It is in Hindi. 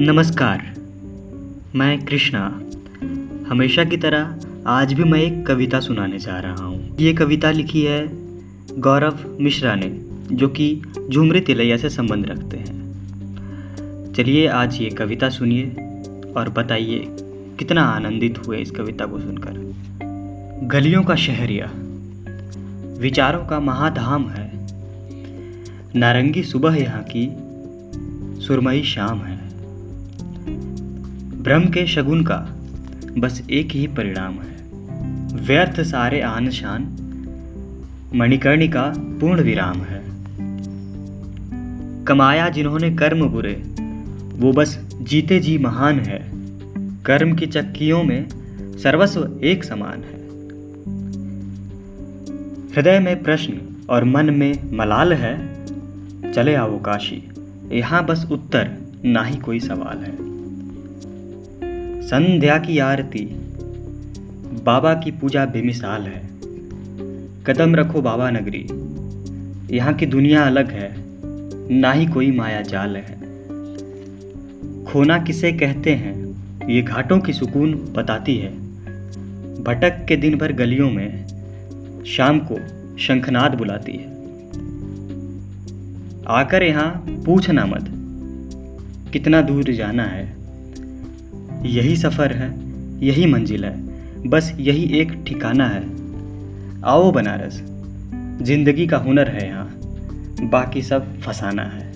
नमस्कार, मैं कृष्णा। हमेशा की तरह आज भी मैं एक कविता सुनाने जा रहा हूँ। ये कविता लिखी है गौरव मिश्रा ने, जो कि झुमरी तिलैया से संबंध रखते हैं। चलिए आज ये कविता सुनिए और बताइए, कितना आनंदित हुए इस कविता को सुनकर। गलियों का शहरिया, विचारों का महाधाम है। नारंगी सुबह यहाँ की, सुरमई शाम है। ब्रह्म के शगुन का बस एक ही परिणाम है। व्यर्थ सारे आन शान मणिकर्णी का पूर्ण विराम है। कमाया जिन्होंने कर्म बुरे, वो बस जीते जी महान है। कर्म की चक्कियों में सर्वस्व एक समान है। हृदय में प्रश्न और मन में मलाल है। चले आओ काशी, यहाँ बस उत्तर, ना ही कोई सवाल है। संध्या की आरती। बाबा की पूजा बेमिसाल है। कदम रखो बाबा नगरी। यहाँ की दुनिया अलग है। ना ही कोई माया जाल है। खोना किसे कहते हैं? ये घाटों की सुकून बताती है। भटक के दिन भर गलियों में शाम को शंखनाद बुलाती है। आकर यहाँ पूछना मत, कितना दूर जाना है। यही सफ़र है, यही मंजिल है, बस यही एक ठिकाना है। आओ बनारस, ज़िंदगी का हुनर है यहाँ, बाकी सब फसाना है।